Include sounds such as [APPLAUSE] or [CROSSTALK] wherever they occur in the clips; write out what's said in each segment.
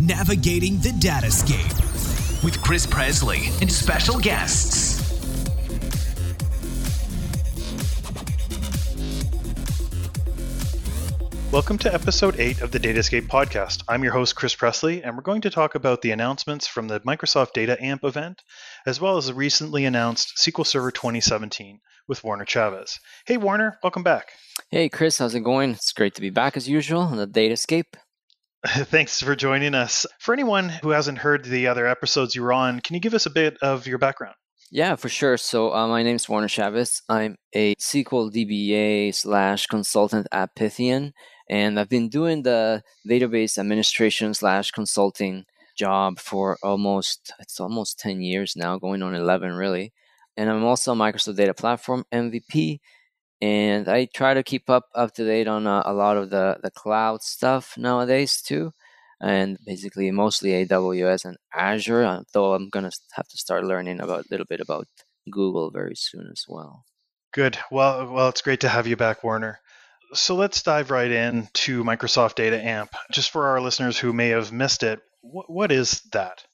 Navigating the Datascape with Chris Presley and special guests. Welcome to episode 8 of the Datascape podcast. I'm your host, Chris Presley, and we're going to talk about the announcements from the Microsoft Data AMP event, as well as the recently announced SQL Server 2017 with Warner Chavez. Hey, Warner, welcome back. Hey, Chris, how's it going? It's great to be back as usual on the Datascape. [LAUGHS] Thanks for joining us. For anyone who hasn't heard the other episodes you were on, can you give us a bit of your background? Yeah, for sure. So uh, my name is Warner Chavez. I'm a SQL DBA slash consultant at Pythian, and I've been doing the database administration slash consulting job for almost it's almost 10 years now, going on 11 really. And I'm also a Microsoft Data Platform MVP, and I try to keep up up to date on uh, a lot of the the cloud stuff nowadays too and basically mostly AWS and Azure. Uh, though I'm gonna have to start learning about a little bit about Google very soon as well. Good. Well, well, it's great to have you back, Warner. So let's dive right in to Microsoft Data AMP. Just for our listeners who may have missed it, what, what is that?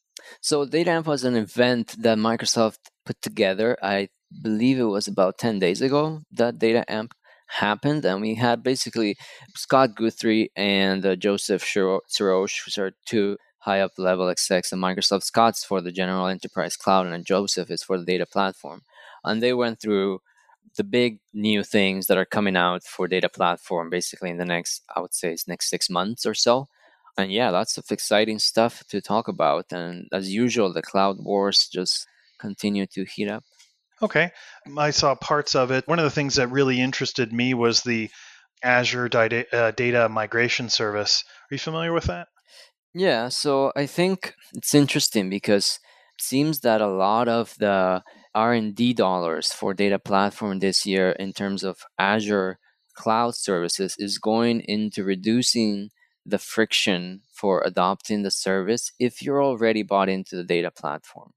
So Data AMP was an event that Microsoft put together. I believe it was about 10 days ago that Data AMP happened, and we had basically Scott Guthrie and uh, Joseph Sirosh, who are two high up level execs at Microsoft. Scott's for the general enterprise cloud, and Joseph is for the data platform. And they went through the big new things that are coming out for data platform basically in the next, I would say, it's next six months or so. And yeah, lots of exciting stuff to talk about. And as usual, the cloud wars just continue to heat up. Okay. I saw parts of it. One of the things that really interested me was the Azure data, uh, data migration service. Are you familiar with that? Yeah, so I think it's interesting because it seems that a lot of the R&D dollars for data platform this year in terms of Azure cloud services is going into reducing the friction for adopting the service if you're already bought into the data platform,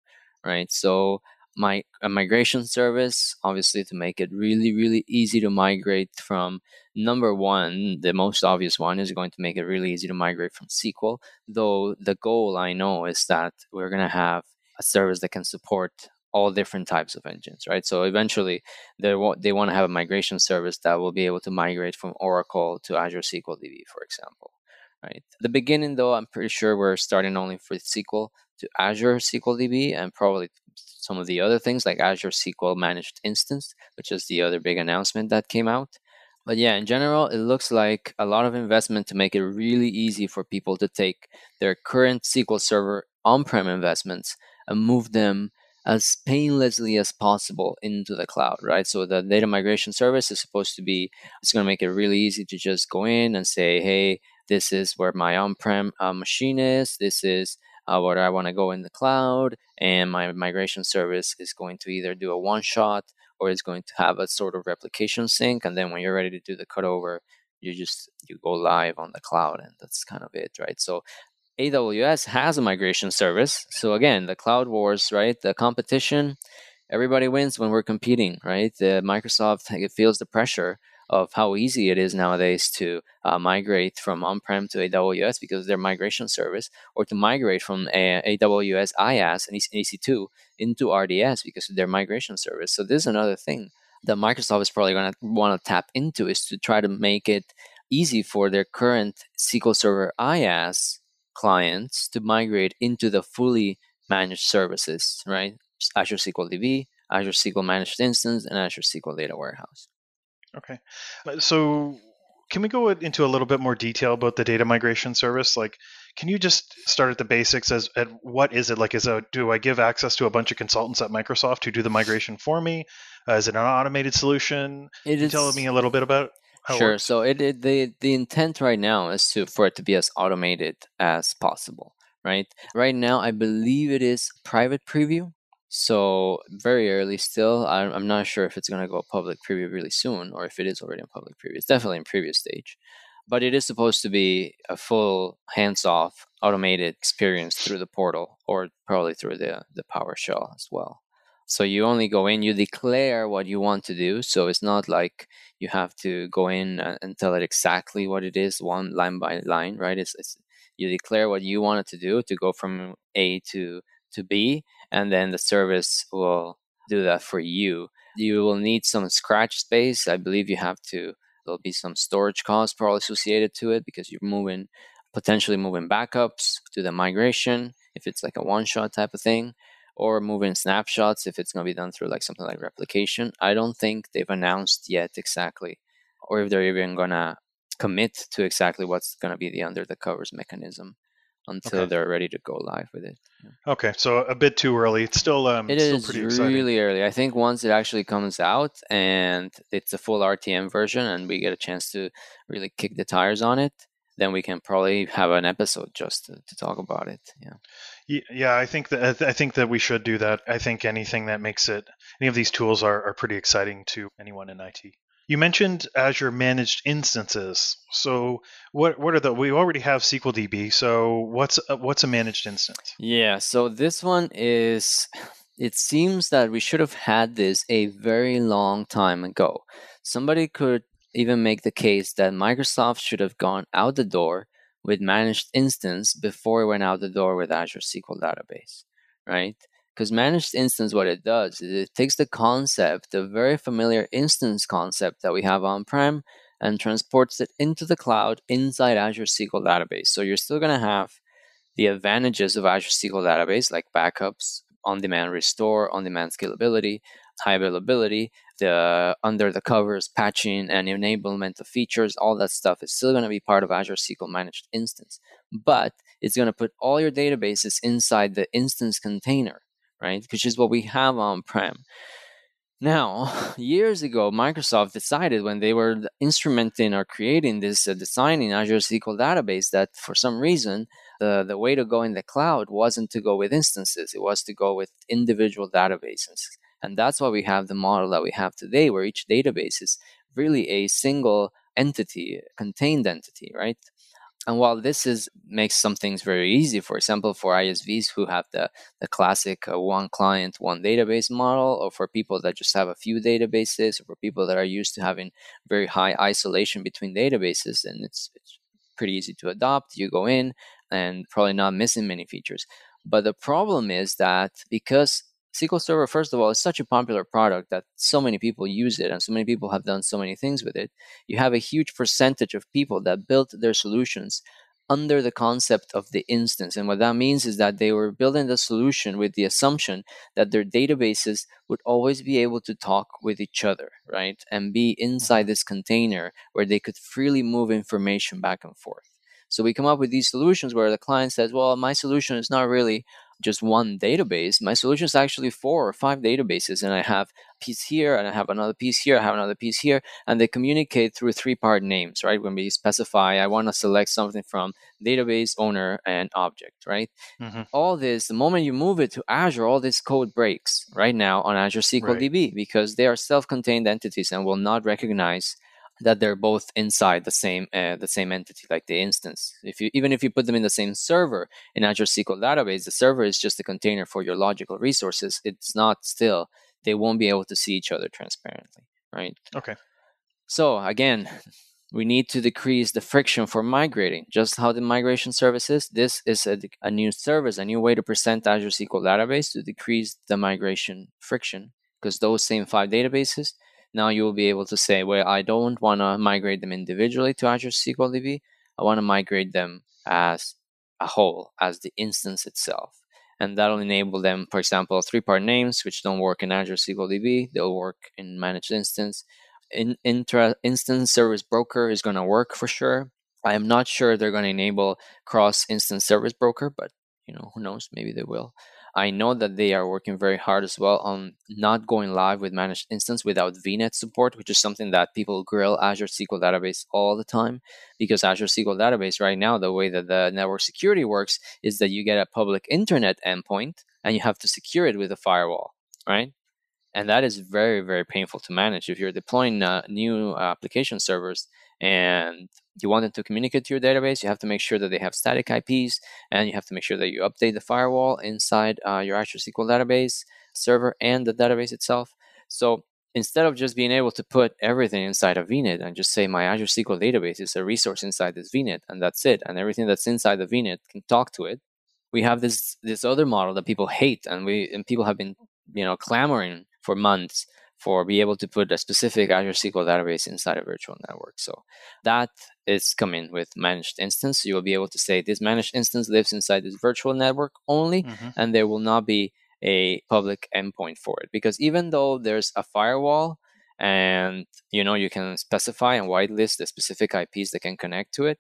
right? So my a migration service obviously to make it really really easy to migrate from number one the most obvious one is going to make it really easy to migrate from sql though the goal i know is that we're going to have a service that can support all different types of engines right? So eventually they want they want to have a migration service that will be able to migrate from oracle to azure sql db for example right? The beginning though i'm pretty sure we're starting only for sql to azure sql db and probably some of the other things like Azure SQL Managed Instance, which is the other big announcement that came out. But yeah, in general, it looks like a lot of investment to make it really easy for people to take their current SQL Server on prem investments and move them as painlessly as possible into the cloud, right? So the data migration service is supposed to be, it's going to make it really easy to just go in and say, hey, this is where my on prem uh, machine is. This is uh, where I want to go in the cloud, and my migration service is going to either do a one shot or it's going to have a sort of replication sync. And then when you're ready to do the cutover, you just you go live on the cloud, and that's kind of it, right? So AWS has a migration service. So again, the cloud wars, right? The competition, everybody wins when we're competing, right? The Microsoft it feels the pressure of how easy it is nowadays to uh, migrate from on-prem to AWS because their migration service, or to migrate from a- AWS IaaS and EC2 into RDS because of their migration service. So this is another thing that Microsoft is probably going to want to tap into is to try to make it easy for their current SQL Server IaaS clients to migrate into the fully managed services, right? Azure SQL DB, Azure SQL Managed Instance, and Azure SQL Data Warehouse. Okay. Uh, so can we go into a little bit more detail about the data migration service? Like, can you just start at the basics as at what is it? Like, is a do I give access to a bunch of consultants at Microsoft who do the migration for me? Uh, is it an automated solution? It can you tell me a little bit about how sure. It so it, it, the the intent right now is to for it to be as automated as possible. Right. Right now, I believe it is private preview. So very early still. I'm, I'm not sure if it's going to go public preview really soon or if it is already in public preview. It's definitely in preview stage, but it is supposed to be a full hands-off automated experience through the portal or probably through the the PowerShell as well. So you only go in, you declare what you want to do. So it's not like you have to go in and tell it exactly what it is, one line by line, right? It's, it's You declare what you want it to do to go from A to to be, and then the service will do that for you. You will need some scratch space. I believe you have to. There'll be some storage costs probably associated to it because you're moving potentially moving backups to the migration if it's like a one shot type of thing or moving snapshots if it's going to be done through like something like replication. I don't think they've announced yet exactly, or if they're even going to commit to exactly what's going to be the under the covers mechanism until okay. they're ready to go live with it. Yeah. Okay, so a bit too early. It's still um, it still is pretty really exciting. early. I think once it actually comes out and it's a full RTM version, and we get a chance to really kick the tires on it, then we can probably have an episode just to, to talk about it. Yeah. Yeah, I think that I think that we should do that. I think anything that makes it any of these tools are, are pretty exciting to anyone in IT. You mentioned Azure managed instances. So what what are the we already have SQL DB. So what's a, what's a managed instance? Yeah, so this one is it seems that we should have had this a very long time ago. Somebody could even make the case that Microsoft should have gone out the door with managed instance before it went out the door with Azure SQL Database, right? Because managed instance, what it does is it takes the concept, the very familiar instance concept that we have on prem, and transports it into the cloud inside Azure SQL Database. So you're still going to have the advantages of Azure SQL Database, like backups, on demand restore, on demand scalability, high availability, the under the covers patching and enablement of features, all that stuff is still going to be part of Azure SQL Managed Instance. But it's going to put all your databases inside the instance container, right? Which is what we have on prem. Now, [LAUGHS] years ago, Microsoft decided when they were instrumenting or creating this uh, designing Azure SQL database that for some reason the, the way to go in the cloud wasn't to go with instances, it was to go with individual databases. And that's why we have the model that we have today, where each database is really a single entity, contained entity, right? And while this is makes some things very easy, for example, for ISVs who have the, the classic uh, one client, one database model, or for people that just have a few databases, or for people that are used to having very high isolation between databases, and it's, it's pretty easy to adopt. You go in and probably not missing many features. But the problem is that because SQL Server, first of all, is such a popular product that so many people use it and so many people have done so many things with it. You have a huge percentage of people that built their solutions under the concept of the instance. And what that means is that they were building the solution with the assumption that their databases would always be able to talk with each other, right? And be inside mm-hmm. this container where they could freely move information back and forth. So we come up with these solutions where the client says, well, my solution is not really just one database. My solution is actually four or five databases, and I have a piece here, and I have another piece here, I have another piece here, and they communicate through three part names, right? When we specify, I want to select something from database, owner, and object, right? Mm-hmm. All this, the moment you move it to Azure, all this code breaks right now on Azure SQL right. DB because they are self contained entities and will not recognize that they're both inside the same uh, the same entity, like the instance. If you even if you put them in the same server in Azure SQL database, the server is just a container for your logical resources. It's not still. They won't be able to see each other transparently, right? Okay. So again, we need to decrease the friction for migrating. Just how the migration service is, this is a, a new service, a new way to present Azure SQL database to decrease the migration friction because those same five databases now you will be able to say, well, I don't want to migrate them individually to Azure SQL DB. I want to migrate them as a whole, as the instance itself. And that'll enable them, for example, three part names, which don't work in Azure SQL DB. They'll work in managed instance. In, intra, instance service broker is going to work for sure. I am not sure they're going to enable cross instance service broker, but you know, who knows? Maybe they will. I know that they are working very hard as well on not going live with managed instance without VNet support, which is something that people grill Azure SQL Database all the time. Because Azure SQL Database right now, the way that the network security works is that you get a public internet endpoint and you have to secure it with a firewall, right? And that is very, very painful to manage. If you're deploying uh, new application servers and you want them to communicate to your database, you have to make sure that they have static IPs, and you have to make sure that you update the firewall inside uh, your Azure SQL database server and the database itself. So instead of just being able to put everything inside a VNet and just say my Azure SQL database is a resource inside this VNet and that's it, and everything that's inside the VNet can talk to it, we have this this other model that people hate and we and people have been you know clamoring for months for be able to put a specific Azure SQL database inside a virtual network. So that is coming with managed instance. You will be able to say this managed instance lives inside this virtual network only, mm-hmm. and there will not be a public endpoint for it. Because even though there's a firewall and you know you can specify and whitelist the specific IPs that can connect to it,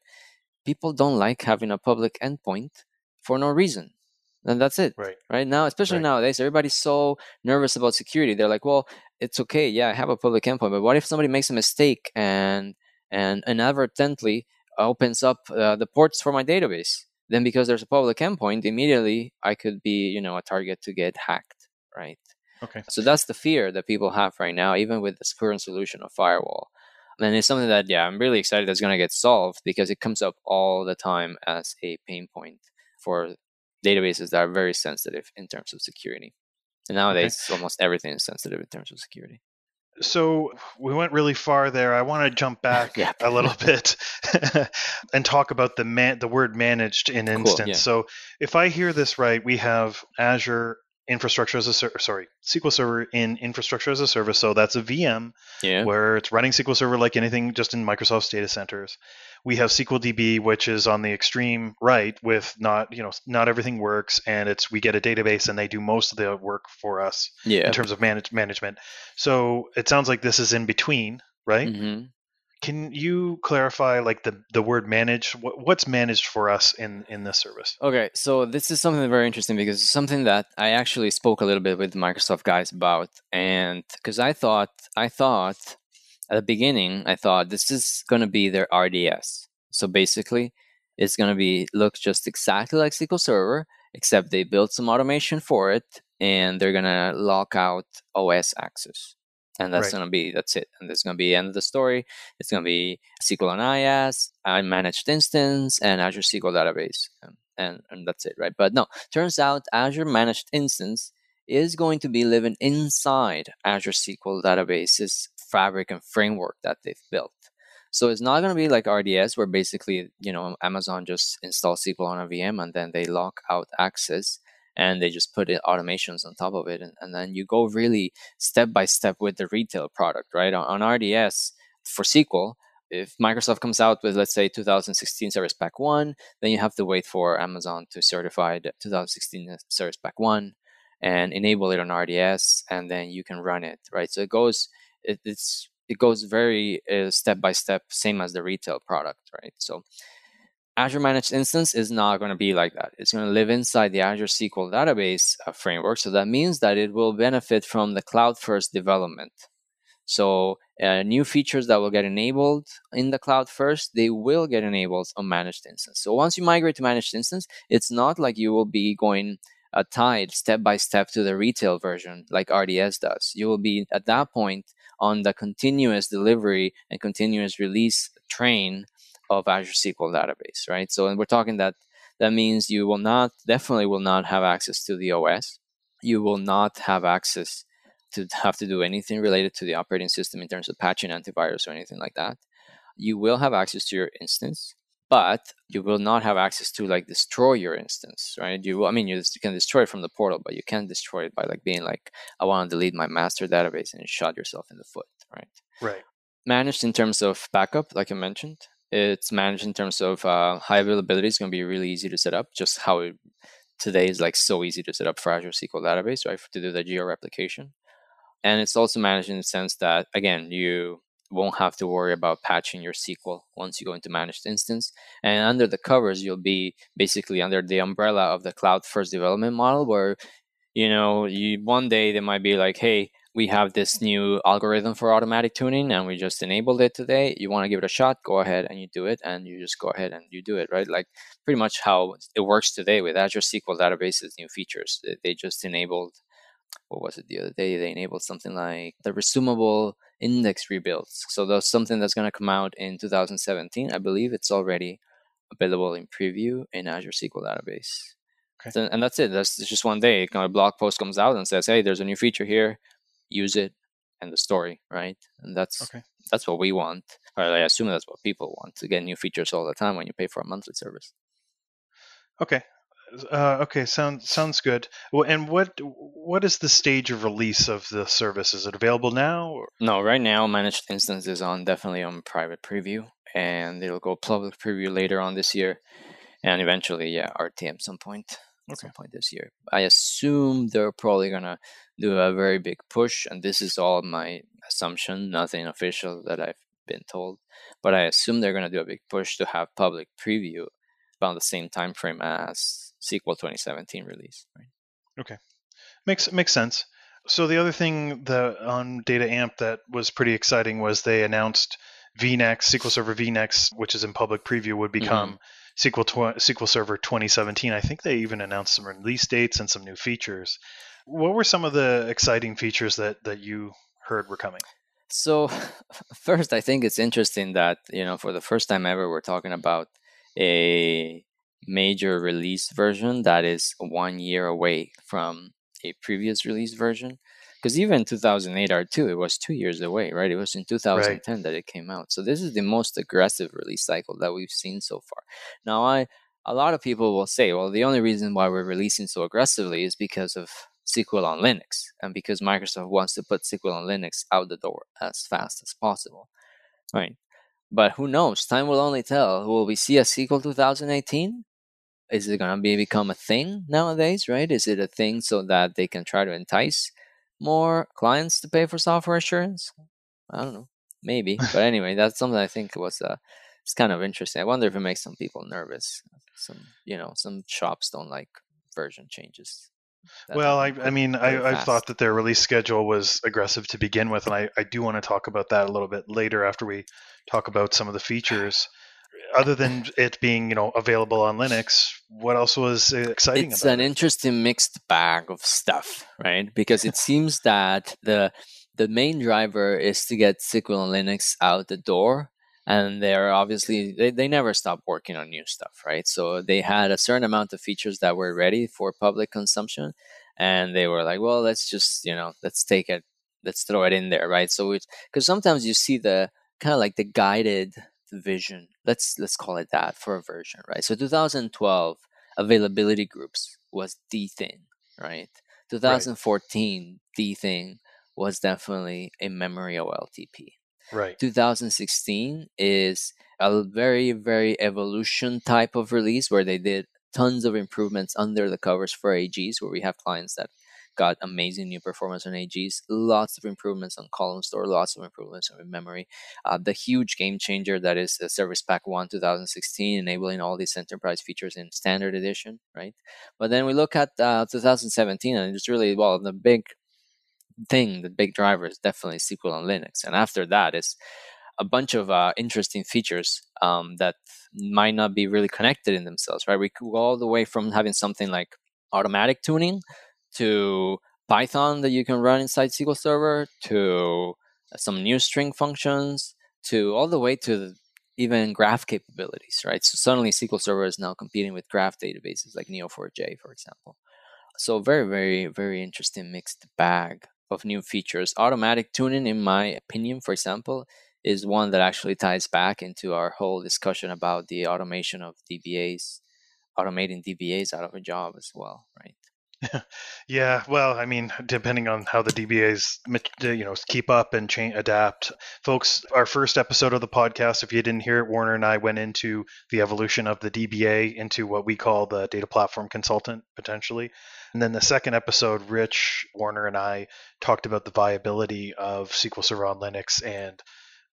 people don't like having a public endpoint for no reason and that's it right right now especially right. nowadays everybody's so nervous about security they're like well it's okay yeah i have a public endpoint but what if somebody makes a mistake and and inadvertently opens up uh, the ports for my database? Then because there's a public endpoint immediately i could be you know a target to get hacked right? Okay. So that's the fear that people have right now even with the current solution of firewall. And it's something that yeah i'm really excited that's going to get solved because it comes up all the time as a pain point for databases that are very sensitive in terms of security. And nowadays, okay. almost everything is sensitive in terms of security. So we went really far there. I want to jump [LAUGHS] back yeah. a little bit [LAUGHS] and talk about the man, the word managed in instance. Cool, yeah. So if I hear this right, we have Azure infrastructure as a service, sorry, SQL Server in infrastructure as a service. So that's a VM yeah. where it's running SQL Server like anything just in Microsoft's data centers. We have SQL DB, which is on the extreme right with not, you know, not everything works and it's we get a database and they do most of the work for us yeah. in terms of manage, management. So it sounds like this is in between, right? Mm-hmm. Can you clarify like the the word managed? What, what's managed for us in in this service? Okay, so this is something very interesting because it's something that I actually spoke a little bit with Microsoft guys about, and because I thought I thought at the beginning I thought this is going to be their RDS. So basically, it's going to be look just exactly like SQL Server, except they built some automation for it, and they're going to lock out OS access and that's right. going to be that's it and that's going to be the end of the story. It's going to be sql on IaaS, i managed instance and azure sql database and, and, and that's it right? But no turns out azure managed instance is going to be living inside azure sql database's fabric and framework that they've built. So it's not going to be like RDS, where basically, you know, Amazon just installs SQL on a VM and then they lock out access and they just put automations on top of it and, and then you go really step by step with the retail product right? On, on rds for sql if microsoft comes out with let's say 2016 service pack 1 then you have to wait for amazon to certify the 2016 service pack 1 and enable it on rds and then you can run it right? So it goes it, it's it goes very uh, step by step same as the retail product right? So Azure Managed Instance is not going to be like that. It's going to live inside the Azure SQL database uh, framework. So that means that it will benefit from the cloud first development. So uh, new features that will get enabled in the cloud first, they will get enabled on managed instance. So once you migrate to managed instance, it's not like you will be going uh, tied step by step to the retail version like RDS does. You will be at that point on the continuous delivery and continuous release train of Azure SQL database, right? So, and we're talking that that means you will not, definitely will not have access to the OS. You will not have access to have to do anything related to the operating system in terms of patching antivirus or anything like that. You will have access to your instance, but you will not have access to like destroy your instance, right? You, I mean, you, you can destroy it from the portal, but you can't destroy it by like being like, I want to delete my master database and shot yourself in the foot, right? Right. Managed in terms of backup, like I mentioned, it's managed in terms of uh, high availability. It's going to be really easy to set up. Just how it, today is like so easy to set up for Azure SQL Database, right? To do the geo replication, and it's also managed in the sense that again you won't have to worry about patching your SQL once you go into managed instance. And under the covers, you'll be basically under the umbrella of the cloud first development model, where you know you one day they might be like, hey we have this new algorithm for automatic tuning and we just enabled it today. You want to give it a shot go ahead and you do it and you just go ahead and you do it right? Like pretty much how it works today with azure sql databases new features. They just enabled what was it the other day? They enabled something like the resumable index rebuilds. So that's something that's going to come out in 2017 i believe it's already available in preview in azure sql database. Okay. and that's it. That's just one day. A blog post comes out and says hey there's a new feature here use it, and the story, right? And that's Okay. that's what we want, or I assume that's what people want to get new features all the time when you pay for a monthly service. Okay. Uh, okay, sounds sounds good. And what what is the stage of release of the service? Is it available now? Or? No, right now managed instance is on definitely on private preview, and it'll go public preview later on this year, and eventually, yeah, RTM some point Okay. some point this year. I assume they're probably gonna do a very big push, and this is all my assumption, nothing official that I've been told, but I assume they're gonna do a big push to have public preview about the same time frame as SQL 2017 release. Right? Makes makes sense. So the other thing that on Data Amp that was pretty exciting was they announced VNext, SQL Server VNext, which is in public preview, would become mm-hmm. SQL tw- SQL Server 2017. I think they even announced some release dates and some new features. What were some of the exciting features that that you heard were coming? So, [LAUGHS] first, I think it's interesting that you know for the first time ever, we're talking about a major release version that is one year away from a previous release version. Because even 2008 R2, it was two years away, right? It was in 2010 that it came out. So this is the most aggressive release cycle that we've seen so far. Now, I a lot of people will say, well, the only reason why we're releasing so aggressively is because of SQL on Linux and because Microsoft wants to put SQL on Linux out the door as fast as possible, right? But who knows? Time will only tell. Will we see a SQL 2018? Is it gonna be become a thing nowadays? Right? Is it a thing so that they can try to entice more clients to pay for software assurance? I don't know. Maybe, [LAUGHS] but anyway, that's something I think was uh, it's kind of interesting. I wonder if it makes some people nervous. Some, you know, some shops don't like version changes. That Well, I, I mean, I, I thought that their release schedule was aggressive to begin with, and I, I do want to talk about that a little bit later after we talk about some of the features. Other than it being, you know, available on Linux, what else was uh, exciting it's an it? interesting mixed bag of stuff, right? Because it seems that the the main driver is to get SQL and Linux out the door, and they're obviously they, they never stop working on new stuff, right? So they had a certain amount of features that were ready for public consumption, and they were like, well, let's just you know let's take it, let's throw it in there, right? So it's because sometimes you see the kind of like the guided vision let's let's call it that for a version right so 2012 availability groups was the thing, right? 2014, the thing was definitely a memory OLTP. Right. 2016 is a very, very evolution type of release where they did tons of improvements under the covers for AGs, where we have clients that got amazing new performance on AGs, lots of improvements on column store, lots of improvements on memory. Uh, the huge game changer that is uh, Service Pack 1 2016, enabling all these enterprise features in standard edition, right? But then we look at uh, 2017, and it's really, well, the big thing, the big driver is definitely SQL on Linux. And after that is a bunch of uh, interesting features um, that might not be really connected in themselves, right? We go all the way from having something like automatic tuning to Python that you can run inside SQL Server to some new string functions to all the way to even graph capabilities, right? So suddenly SQL Server is now competing with graph databases like Neo4j, for example. So very, very, very interesting mixed bag of new features. Automatic tuning, in my opinion, for example, is one that actually ties back into our whole discussion about the automation of DBAs, automating DBAs out of a job as well, right? [LAUGHS] Yeah, well, I mean, depending on how the DBAs, you know, keep up and change, adapt. Folks, our first episode of the podcast, if you didn't hear it, Warner and I went into the evolution of the DBA into what we call the data platform consultant, potentially. And then the second episode, Rich, Warner, and I talked about the viability of SQL Server on Linux and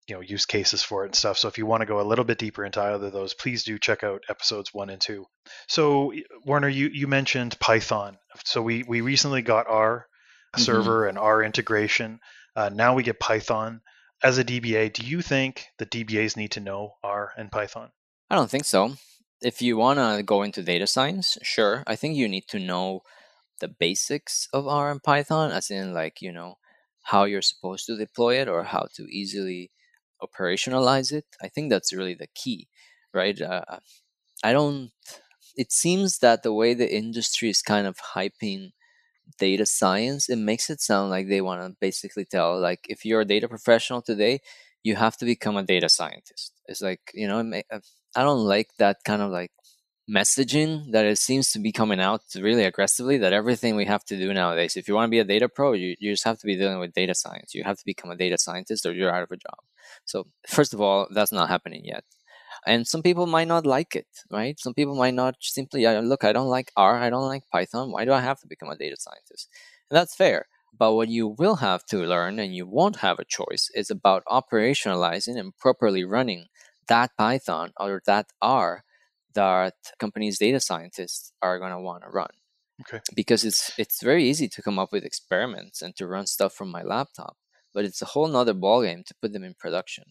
you know use cases for it and stuff. So if you want to go a little bit deeper into either of those, please do check out episodes one and two. So Warner, you you mentioned Python. So we we recently got R Mhm. server and R integration. Uh, now we get Python. As a DBA, do you think the DBAs need to know R and Python? I don't think so. If you want to go into data science, sure. I think you need to know the basics of R and Python, as in, like, you know, how you're supposed to deploy it or how to easily operationalize it. I think that's really the key, right? Uh, I don't, it seems that the way the industry is kind of hyping data science, it makes it sound like they want to basically tell, like, if you're a data professional today, you have to become a data scientist. It's like, you know, uh, I don't like that kind of like messaging that it seems to be coming out really aggressively that everything we have to do nowadays if you want to be a data pro you, you just have to be dealing with data science. You have to become a data scientist or you're out of a job. So first of all that's not happening yet. And some people might not like it right? Some people might not simply look i don't like r i don't like python. Why do i have to become a data scientist? And that's fair. But what you will have to learn and you won't have a choice is about operationalizing and properly running that python or that r that companies data scientists are going to want to run. Okay. Because it's it's very easy to come up with experiments and to run stuff from my laptop but it's a whole nother ballgame to put them in production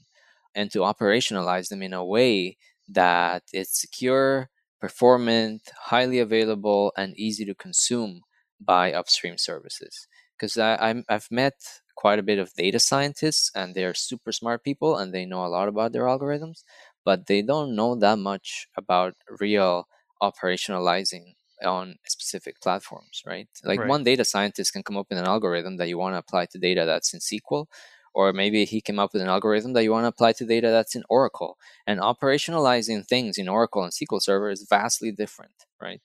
and to operationalize them in a way that it's secure performant highly available and easy to consume by upstream services. Because i've met quite a bit of data scientists and they're super smart people and they know a lot about their algorithms but they don't know that much about real operationalizing on specific platforms, right? Like right. one data scientist can come up with an algorithm that you want to apply to data that's in SQL, or maybe he came up with an algorithm that you want to apply to data that's in Oracle. And operationalizing things in Oracle and SQL Server is vastly different, right?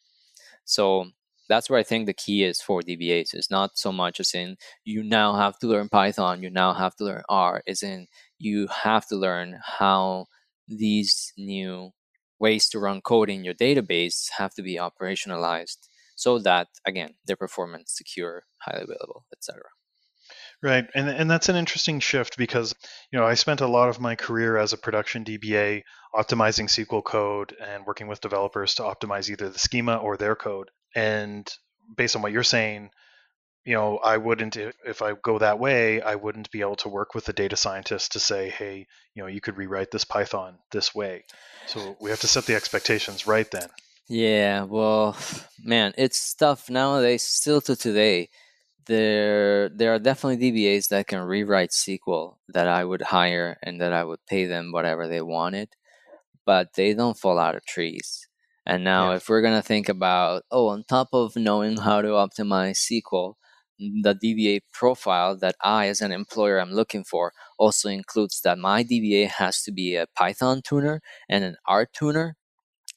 So that's where I think the key is for DBAs. It's not so much as in you now have to learn Python, you now have to learn R. Is in you have to learn how these new ways to run code in your database have to be operationalized so that again they're performance secure highly available etc right and and that's an interesting shift because you know i spent a lot of my career as a production dba optimizing sql code and working with developers to optimize either the schema or their code and based on what you're saying you know, I wouldn't if I go that way, I wouldn't be able to work with the data scientist to say, hey, you know, you could rewrite this Python this way. So we have to set the expectations right then. Yeah, well, man, it's tough nowadays. Still to today, there there are definitely DBAs that can rewrite SQL that I would hire and that I would pay them whatever they wanted, but they don't fall out of trees. And now, yeah. if we're gonna think about, oh, on top of knowing how to optimize SQL, the DBA profile that I, as an employer, am looking for also includes that my DBA has to be a Python tuner and an R tuner.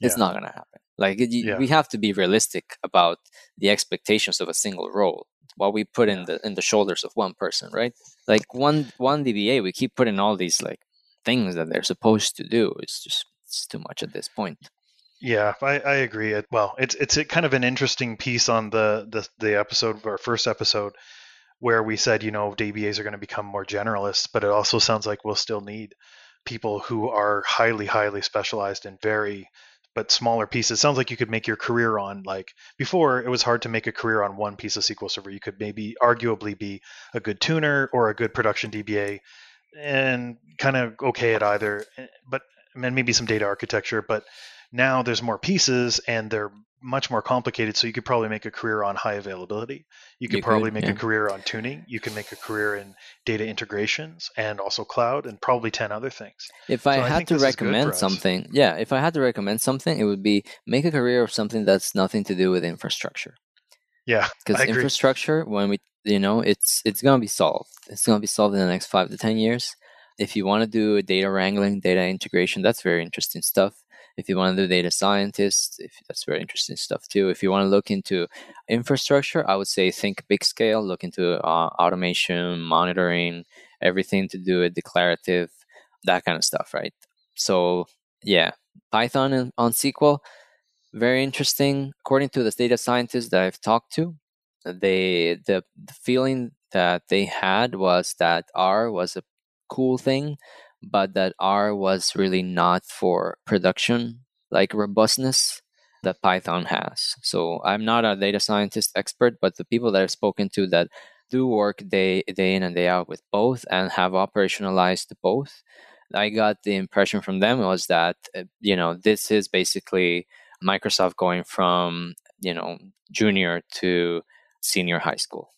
It's not going to happen. Like it, yeah. we have to be realistic about the expectations of a single role. What we put in the in the shoulders of one person, right? Like one one DBA, we keep putting all these like things that they're supposed to do. It's just it's too much at this point. Yeah, I, I agree. Well, it's it's kind of an interesting piece on the the, the episode, our first episode, where we said you know DBAs are going to become more generalists, but it also sounds like we'll still need people who are highly highly specialized in very but smaller pieces. Sounds like you could make your career on like before it was hard to make a career on one piece of SQL Server. You could maybe arguably be a good tuner or a good production DBA and kind of okay at either, eh, but and maybe some data architecture, but now there's more pieces and they're much more complicated. So you could probably make a career on high availability. You could you probably could, make yeah. a career on tuning. You can make a career in data integrations and also cloud and probably 10 other things. If I so had I to recommend something, yeah, if I had to recommend something, it would be make a career of something that's nothing to do with infrastructure. Yeah. [LAUGHS] Because infrastructure, when we, you know, it's, it's going to be solved. It's going to be solved in the next five to 10 years. If you want to do data wrangling, data integration, that's very interesting stuff if you want to do data scientist, if that's very interesting stuff too. If you want to look into infrastructure, I would say think big scale, look into uh, automation, monitoring, everything to do with declarative, that kind of stuff, right? So yeah, Python and, on SQL, very interesting. According to the data scientists that I've talked to, they the, the feeling that they had was that R was a cool thing but that R was really not for production like robustness that Python has. So I'm not a data scientist expert, but the people that I've spoken to that do work day day in and day out with both and have operationalized both, I got the impression from them was that uh, you know this is basically Microsoft going from you know junior to senior high school.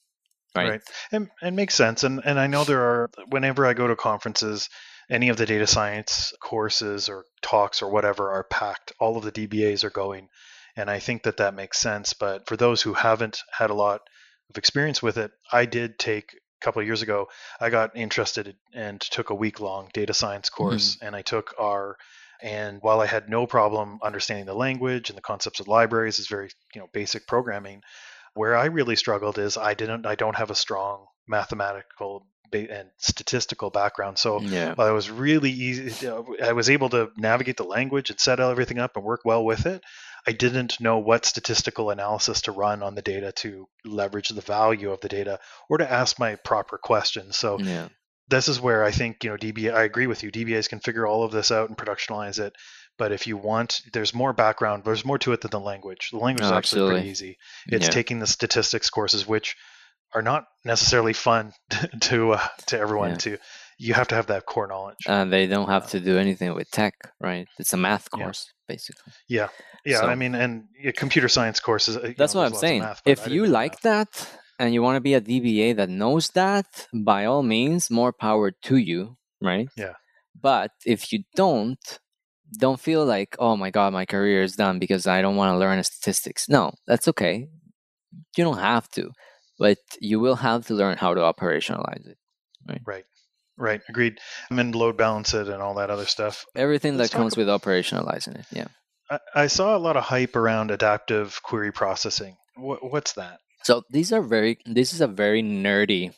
Right. right. And and makes sense. And and I know there are whenever I go to conferences, any of the data science courses or talks or whatever are packed. All of the DBAs are going. And I think that that makes sense. But for those who haven't had a lot of experience with it, I did take a couple of years ago. I got interested and took a week long data science course, mm-hmm. and I took R. And while I had no problem understanding the language and the concepts of libraries, is very you know basic programming. Where I really struggled is I didn't I don't have a strong mathematical and statistical background. So yeah. I was really easy, uh, I was able to navigate the language and set everything up and work well with it. I didn't know what statistical analysis to run on the data to leverage the value of the data or to ask my proper questions. So yeah. this is where I think, you know, DBA, I agree with you. DBAs can figure all of this out and productionalize it. But if you want, there's more background, there's more to it than the language. The language is actually absolutely. pretty easy. It's yeah. taking the statistics courses, which are not necessarily fun [LAUGHS] to uh, to everyone yeah. to you have to have that core knowledge. And they don't have uh, to do anything with tech right? It's a math course yeah. basically. Yeah. Yeah so, i mean and computer science courses uh, that's know, what i'm saying. math, if you like that and you want to be a dba that knows that by all means more power to you right? Yeah. But if you don't don't feel like oh my god my career is done because i don't want to learn statistics. No that's okay. You don't have to but you will have to learn how to operationalize it. Right. Right. Right. Agreed. I mean, load balance it and all that other stuff. Everything Let's that comes about, with operationalizing it. Yeah. I, I, saw a lot of hype around adaptive query processing. What, what's that? So these are very. This is a very nerdy,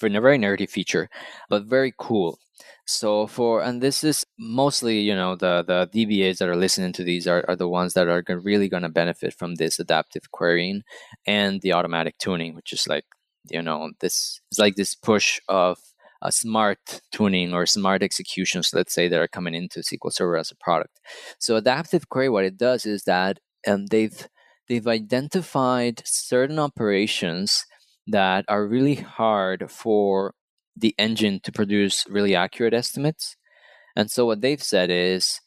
very nerdy feature, but very cool. So for and this is mostly you know the the DBAs that are listening to these are, are the ones that are really going to benefit from this adaptive querying and the automatic tuning, which is like you know this is like this push of a smart tuning or smart executions, let's say, that are coming into SQL Server as a product. So adaptive query, what it does is that um, they've they've identified certain operations that are really hard for the engine to produce really accurate estimates. And so what they've said is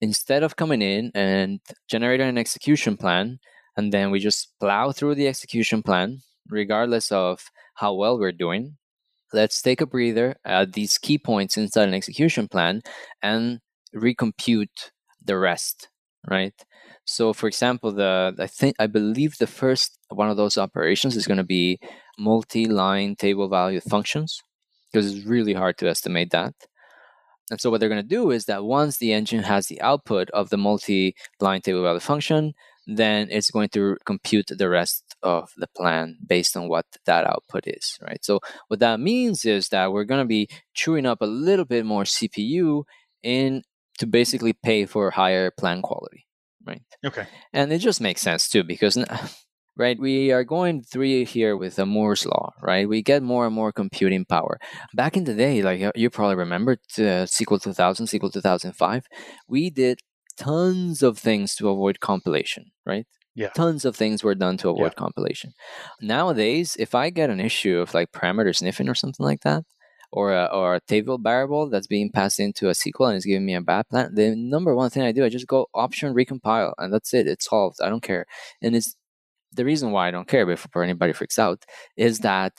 instead of coming in and generating an execution plan, and then we just plow through the execution plan, regardless of how well we're doing, let's take a breather at these key points inside an execution plan and recompute the rest, right? So, for example, the I think I believe the first one of those operations is going to be multi-line table value functions because it's really hard to estimate that. And so what they're going to do is that once the engine has the output of the multi-line table value function, then it's going to compute the rest of the plan based on what that output is, right? So what that means is that we're going to be chewing up a little bit more CPU in to basically pay for higher plan quality, right? Okay. And it just makes sense too because [SIGHS] right? We are going three here with the Moore's law, right? We get more and more computing power. Back in the day, like you probably remember uh, SQL 2000, SQL 2005, we did tons of things to avoid compilation, right? Yeah. Tons of things were done to avoid yeah. compilation. Nowadays, if I get an issue of like parameter sniffing or something like that, or a, or a table variable that's being passed into a SQL and it's giving me a bad plan, the number one thing I do, I just go option recompile and that's it. It's solved. I don't care. And it's the reason why I don't care before anybody freaks out is that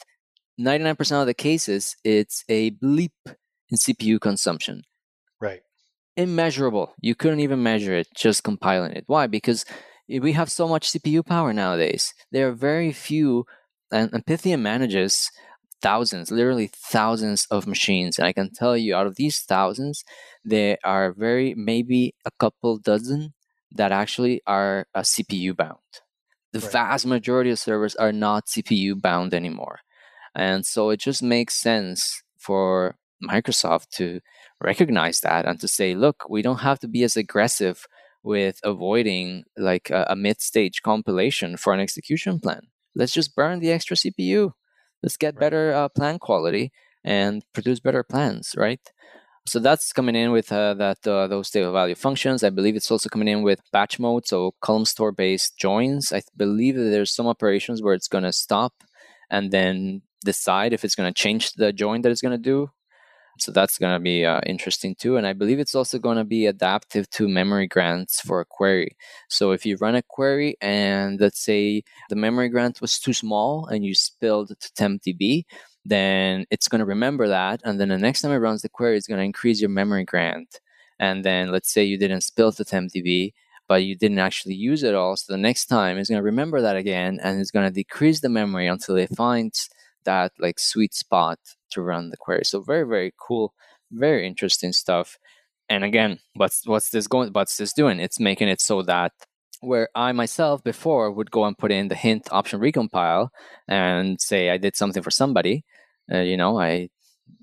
99% of the cases, it's a bleep in CPU consumption. Right. Immeasurable. You couldn't even measure it just compiling it. Why? Because we have so much CPU power nowadays. There are very few, and, and Pythian manages thousands, literally thousands of machines. And I can tell you, out of these thousands, there are very, maybe a couple dozen that actually are uh, CPU bound the right. vast majority of servers are not CPU bound anymore. And so it just makes sense for Microsoft to recognize that and to say, look, we don't have to be as aggressive with avoiding like a, a mid stage compilation for an execution plan. Let's just burn the extra CPU. Let's get right. better uh, plan quality and produce better plans, right? So that's coming in with uh, that uh, those table value functions. I believe it's also coming in with batch mode, so column store based joins. I believe that there's some operations where it's going to stop and then decide if it's going to change the join that it's going to do. So that's going to be uh, interesting too. And I believe it's also going to be adaptive to memory grants for a query. So if you run a query and let's say the memory grant was too small and you spilled to TempDB, then it's going to remember that. And then the next time it runs the query, it's going to increase your memory grant. And then let's say you didn't spill to TempDB, but you didn't actually use it all. So the next time it's going to remember that again and it's going to decrease the memory until it finds that like sweet spot to run the query. So very, very cool, very interesting stuff. And again, what's what's this going what's this doing? It's making it so that where I myself before would go and put in the hint option recompile and say I did something for somebody, uh, you know, I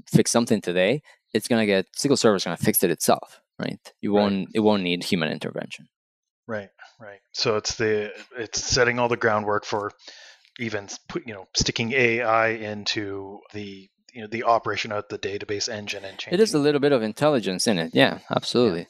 fixed something today. It's gonna get SQL Server is gonna fix it itself, right? You won't right. it won't need human intervention. Right, right. So it's the it's setting all the groundwork for even put you know sticking AI into the you know the operation of the database engine and changing. It is a little bit of intelligence in it. Yeah, absolutely. Yeah.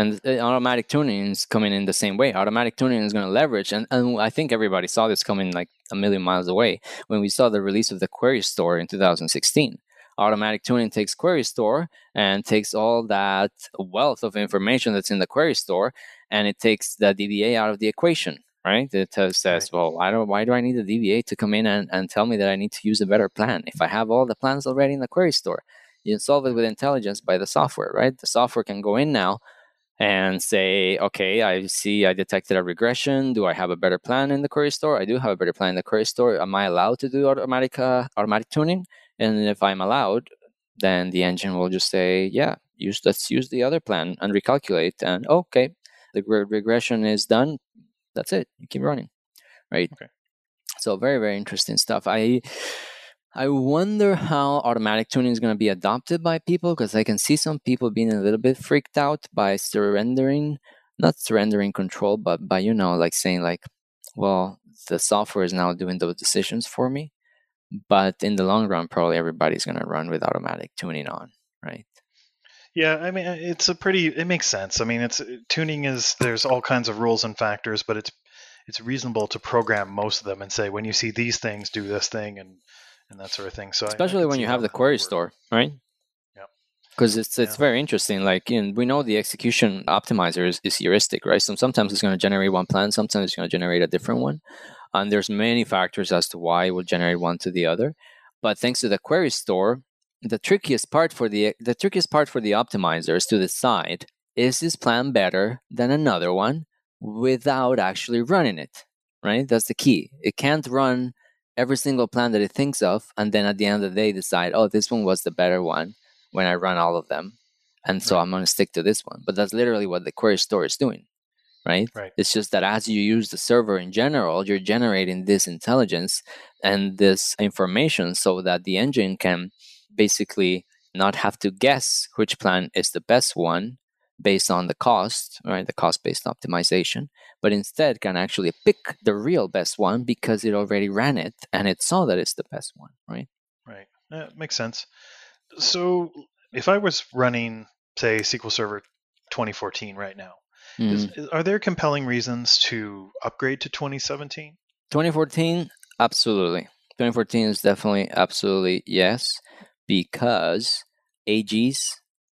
And uh, automatic tuning is coming in the same way. Automatic tuning is going to leverage, and, and I think everybody saw this coming like a million miles away when we saw the release of the Query Store in 2016 automatic tuning takes query store and takes all that wealth of information that's in the query store and it takes the DBA out of the equation right? It says, right. well, why do, why do I need a DBA to come in and, and tell me that I need to use a better plan if I have all the plans already in the query store? You solve it with intelligence by the software, right? The software can go in now and say, okay, I see I detected a regression. Do I have a better plan in the query store? I do have a better plan in the query store. Am I allowed to do automatic uh, automatic tuning? And if I'm allowed, then the engine will just say, yeah, use let's use the other plan and recalculate. And okay, the regression is done that's it. You keep running, right? Okay. So very very interesting stuff. I I wonder how automatic tuning is going to be adopted by people because I can see some people being a little bit freaked out by surrendering, not surrendering control, but by you know like saying like, well, the software is now doing those decisions for me. But in the long run, probably everybody's going to run with automatic tuning on, right? Yeah, I mean, it's a pretty. It makes sense. I mean, it's tuning is there's all kinds of rules and factors, but it's it's reasonable to program most of them and say when you see these things, do this thing, and and that sort of thing. So especially I, I when you have the query store, right? Yeah. Because it's it's yeah. very interesting. Like in, we know the execution optimizer is, is heuristic, right? So sometimes it's going to generate one plan, sometimes it's going to generate a different one, and there's many factors as to why it will generate one to the other. But thanks to the query store, the trickiest part for the the trickiest part for the optimizers to decide is this plan better than another one without actually running it right that's the key it can't run every single plan that it thinks of and then at the end of the day decide oh this one was the better one when i run all of them and so right. i'm going to stick to this one but that's literally what the query store is doing right? right? It's just that as you use the server in general, you're generating this intelligence and this information so that the engine can basically not have to guess which plan is the best one based on the cost, right? The cost based optimization, but instead can actually pick the real best one because it already ran it and it saw that it's the best one, right? Right. That makes sense. So if I was running, say, SQL Server 2014 right now, mm. is, are there compelling reasons to upgrade to 2017? 2014, absolutely. 2014 is definitely absolutely yes because AGs,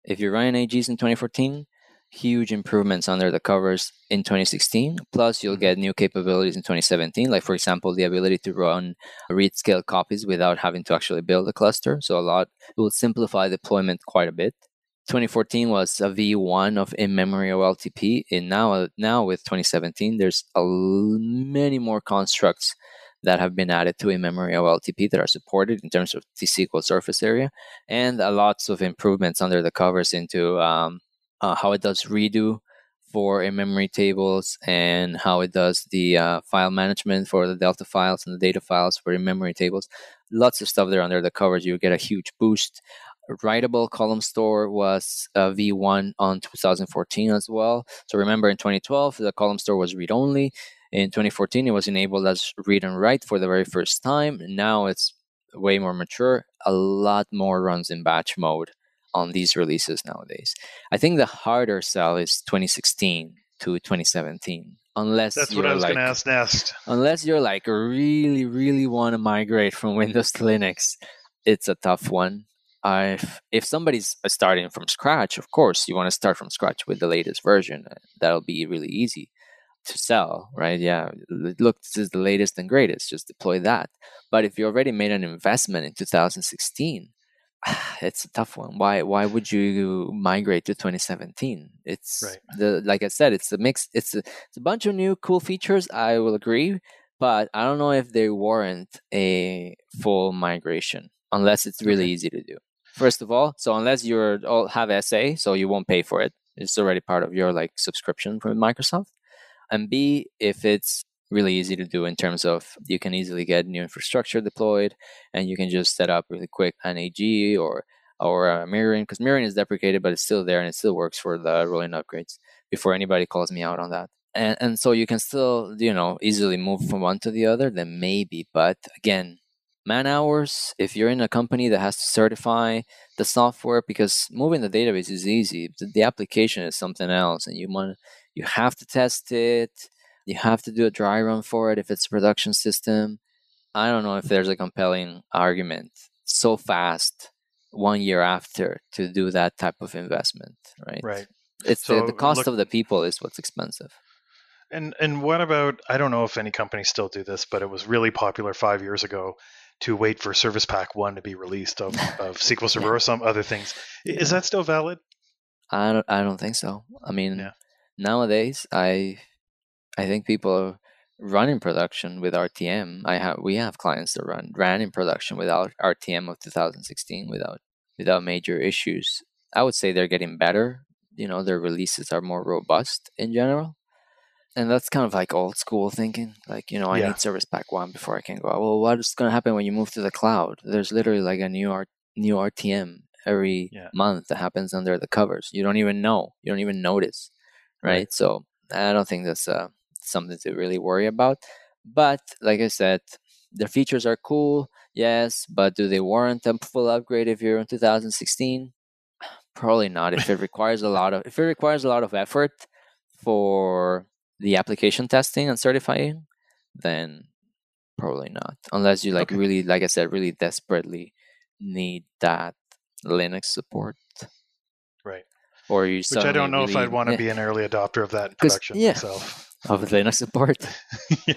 if you're running AGs in 2014, huge improvements under the covers in 2016. Plus, you'll mm-hmm. get new capabilities in 2017, like, for example, the ability to run read scale copies without having to actually build a cluster. So, a lot it will simplify deployment quite a bit. 2014 was a V1 of in-memory OLTP, and now, now with 2017, there's a, many more constructs that have been added to in-memory OLTP that are supported in terms of the SQL surface area, and uh, lots of improvements under the covers into um, uh, how it does redo for in-memory tables and how it does the uh, file management for the Delta files and the data files for in-memory tables. Lots of stuff there under the covers. You get a huge boost. Writable column store was uh, V1 on 2014 as well. So remember in 2012, the column store was read only. In 2014, it was enabled as read and write for the very first time. Now it's way more mature. A lot more runs in batch mode on these releases nowadays. I think the harder sell is 2016 to 2017. Unless that's what I was like, going to ask next. [LAUGHS] Unless you're like really, really want to migrate from [LAUGHS] Windows to Linux, it's a tough one. I've, if somebody's starting from scratch, of course, you want to start from scratch with the latest version. Uh, that'll be really easy to sell, right? Yeah, look, this is the latest and greatest. Just deploy that. But if you already made an investment in 2016, [SIGHS] it's a tough one. Why why would you migrate to 2017? It's Right. the like I said, it's a mix. It's a, it's a bunch of new cool features. I will agree, but I don't know if they warrant a full migration unless it's really Okay. easy to do. First of all, so unless you're all have SA, so you won't pay for it. It's already part of your like subscription from Microsoft. And B, if it's really easy to do in terms of you can easily get new infrastructure deployed and you can just set up really quick an AG or or uh, mirroring because mirroring is deprecated but it's still there and it still works for the rolling upgrades before anybody calls me out on that. And and so you can still you know easily move from one to the other then maybe but again man hours if you're in a company that has to certify the software because moving the database is easy the, the application is something else and you want you have to test it you have to do a dry run for it if it's a production system i don't know if there's a compelling argument so fast one year after to do that type of investment right Right. it's So, the, the cost look- of the people is what's expensive And and what about I don't know if any companies still do this, but it was really popular five years ago to wait for Service Pack One to be released of, [LAUGHS] of SQL Server or some other things. Is Yeah. that still valid? I don't, I don't think so. I mean, Yeah. Nowadays, I I think people are running production with RTM. I have we have clients that run ran in production without RTM of 2016 without without major issues. I would say they're getting better. You know, their releases are more robust in general. And that's kind of like old school thinking. Like, you know, I Yeah. need Service Pack 1 before I can go. Well, what is going to happen when you move to the cloud? There's literally like a new R- new RTM every Yeah. month that happens under the covers. You don't even know. You don't even notice. Right? So, I don't think that's uh, something to really worry about. But like I said, the features are cool, yes, but do they warrant a full upgrade if you're in 2016? Probably not. If it [LAUGHS] requires a lot of if it requires a lot of effort for the application testing and certifying, then probably not. Unless you like Okay. really, like I said, really desperately need that Linux support. Or you. Which I don't know if I'd want to be an early adopter of that production yeah. myself. of Linux support. [LAUGHS] Yeah.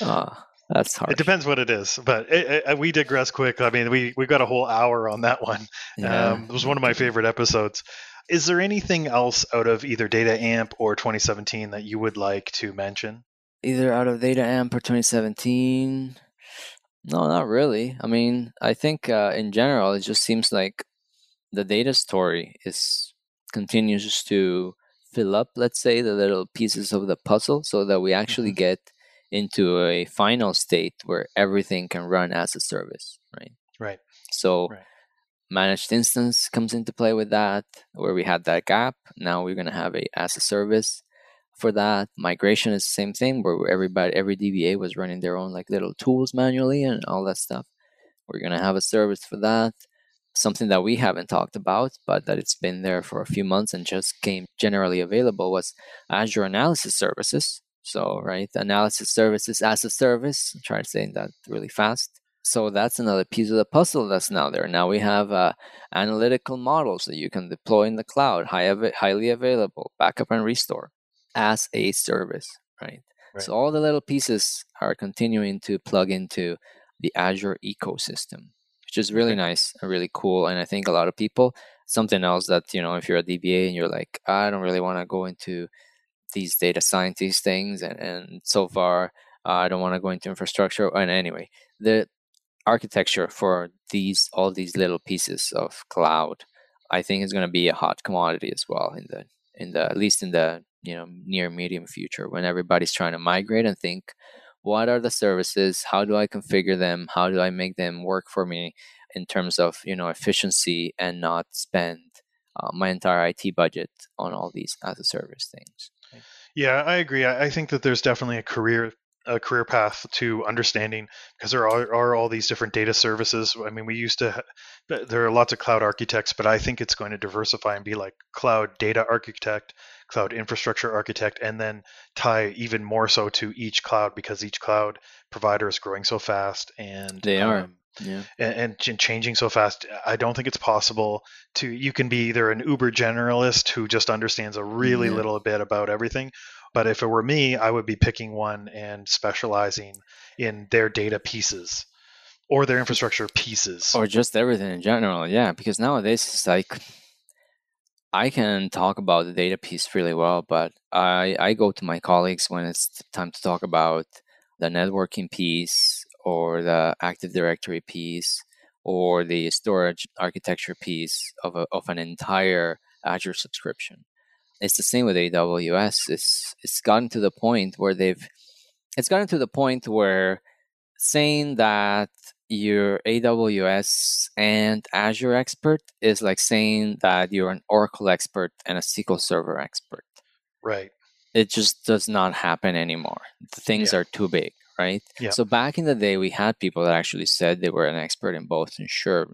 Oh, that's hard. It depends what it is, but it, it, we digress quick. I mean, we we got a whole hour on that one. Yeah. Um, it was one of my favorite episodes. Is there anything else out of either Data Amp or 2017 that you would like to mention? either out of data amp or 2017 no not really i mean i think uh, in general it just seems like the data story is continues to fill up let's say the little pieces of the puzzle so that we actually Mhm. get into a final state where everything can run as a service right Right. so Right. managed instance comes into play with that where we had that gap now we're going to have a as a service for that migration is the same thing where everybody every dba was running their own like little tools manually and all that stuff we're going to have a service for that something that we haven't talked about but that it's been there for a few months and just came generally available was azure analysis services so right analysis services as a service try to say that really fast so that's another piece of the puzzle that's now there now we have uh, analytical models that you can deploy in the cloud high av- highly available backup and restore as a service, right? Right. So all the little pieces are continuing to plug into the Azure ecosystem, is really nice and really cool. And I think a lot of people, something else that, you know, if you're a DBA and you're like, I don't really want to go into these data scientist things, and, and so far, uh, I don't want to go into infrastructure. And anyway, the architecture for these all these little pieces of cloud, I think is going to be a hot commodity as well in the in the at least in the you know near medium future when everybody's trying to migrate and think what are the services how do i configure them how do i make them work for me in terms of you know efficiency and not spend uh, my entire it budget on all these as a service things Yeah, I agree. I, think that there's definitely a career a career path to understanding because there are, are all these different data services. I mean, we used to there are lots of cloud architects, but I think it's going to diversify and be like cloud data architect, cloud infrastructure architect, and then tie even more so to each cloud because each cloud provider is growing so fast and They are. um, yeah and, and changing so fast. I don't think it's possible to. You can be either an uber generalist who just understands a really Yeah. little bit about everything, but if it were me, I would be picking one and specializing in their data pieces. or their infrastructure pieces or just everything in general yeah because nowadays it's like i can talk about the data piece really well but i i go to my colleagues when it's time to talk about the networking piece or the active directory piece or the storage architecture piece of, a, of an entire azure subscription. It's the same with aws it's it's gotten to the point where they've it's gotten to the point where saying that you're AWS and Azure expert is like saying that you're an Oracle expert and a SQL Server expert. Right. It just does not happen anymore. The things yeah. are too big, right? Yeah. So back in the day, we had people that actually said they were an expert in both. And sure,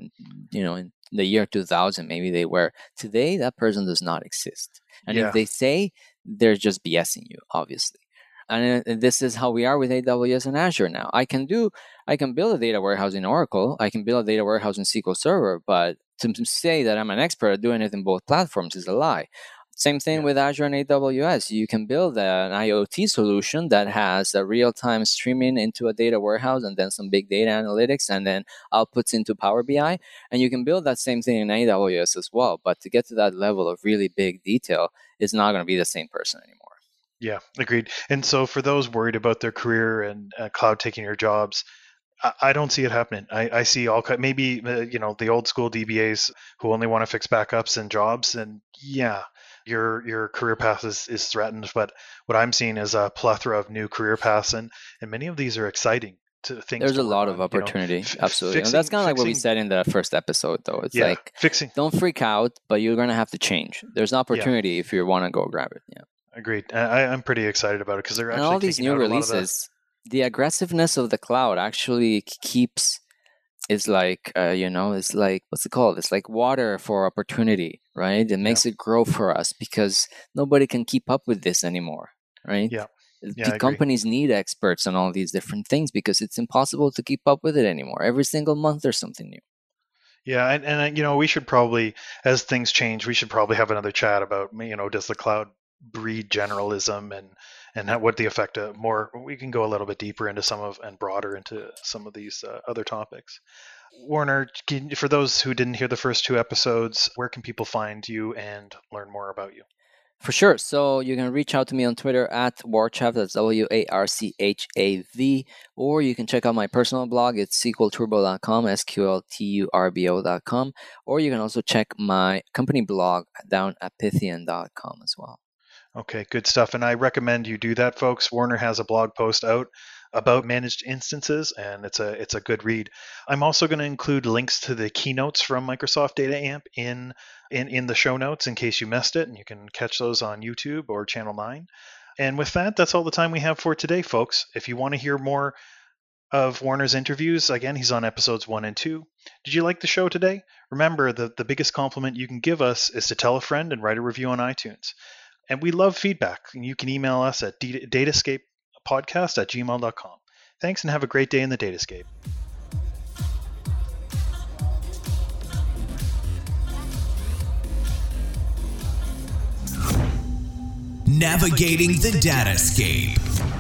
you know, in the year 2000, maybe they were. Today, that person does not exist. And yeah. if they say, they're just BSing you, obviously Uh, and this is how we are with AWS and Azure now. I can do, I can build a data warehouse in Oracle, I can build a data warehouse in SQL Server, but to say that I'm an expert at doing it in both platforms is a lie. Same thing yeah. with Azure and AWS. You can build an IoT solution that has a real time streaming into a data warehouse and then some big data analytics and then outputs into Power BI. And you can build that same thing in AWS as well. But to get to that level of really big detail, it's not going to be the same person anymore. Yeah, agreed. And so for those worried about their career and uh, cloud taking your jobs, I, I don't see it happening. I, I see all maybe uh, you know the old school DBAs who only want to fix backups and jobs, and yeah, your your career path is, is threatened. But what I'm seeing is a plethora of new career paths, and and many of these are exciting. To things There's a lot of opportunity, you know, f- absolutely. Fixing, and that's kind of like what we said in the first episode, though. It's yeah, like fixing. Don't freak out, but you're gonna have to change. There's an opportunity yeah. if you want to go grab it. Yeah. Agreed. I, I'm pretty excited about it because they're and actually all these new releases. The aggressiveness of the cloud actually keeps is like uh, you know it's like what's it called it's like water for opportunity right it makes yeah. it grow for us because nobody can keep up with this anymore right yeah, yeah the companies need experts on all these different things because it's impossible to keep up with it anymore every single month there's something new yeah, and, and you know we should probably, as things change, we should probably have another chat about you know does the cloud breed generalism and and what the effect of more we can go a little bit deeper into some of and broader into some of these uh, other topics warner can, for those who didn't hear the first two episodes where can people find you and learn more about you for sure. So you can reach out to me on Twitter at Warchav, that's W A R C H A V, or you can check out my personal blog. It's sqlturbo.com, S Q L T U R B O.com, or you can also check my company blog down at pythian.com as well. Okay, good stuff. And I recommend you do that, folks. Warner has a blog post out about managed instances, and it's a it's a good read. I'm also going to include links to the keynotes from Microsoft Data Amp in in in the show notes in case you missed it, and you can catch those on YouTube or Channel Nine. And with that, that's all the time we have for today, folks. If you want to hear more of Warner's interviews, again, he's on episodes one and two. Did you like the show today? Remember that the biggest compliment you can give us is to tell a friend and write a review on iTunes. And we love feedback. You can email us at datascapepodcast at gmail.com. Thanks and have a great day in the Datascape. Navigating the Datascape.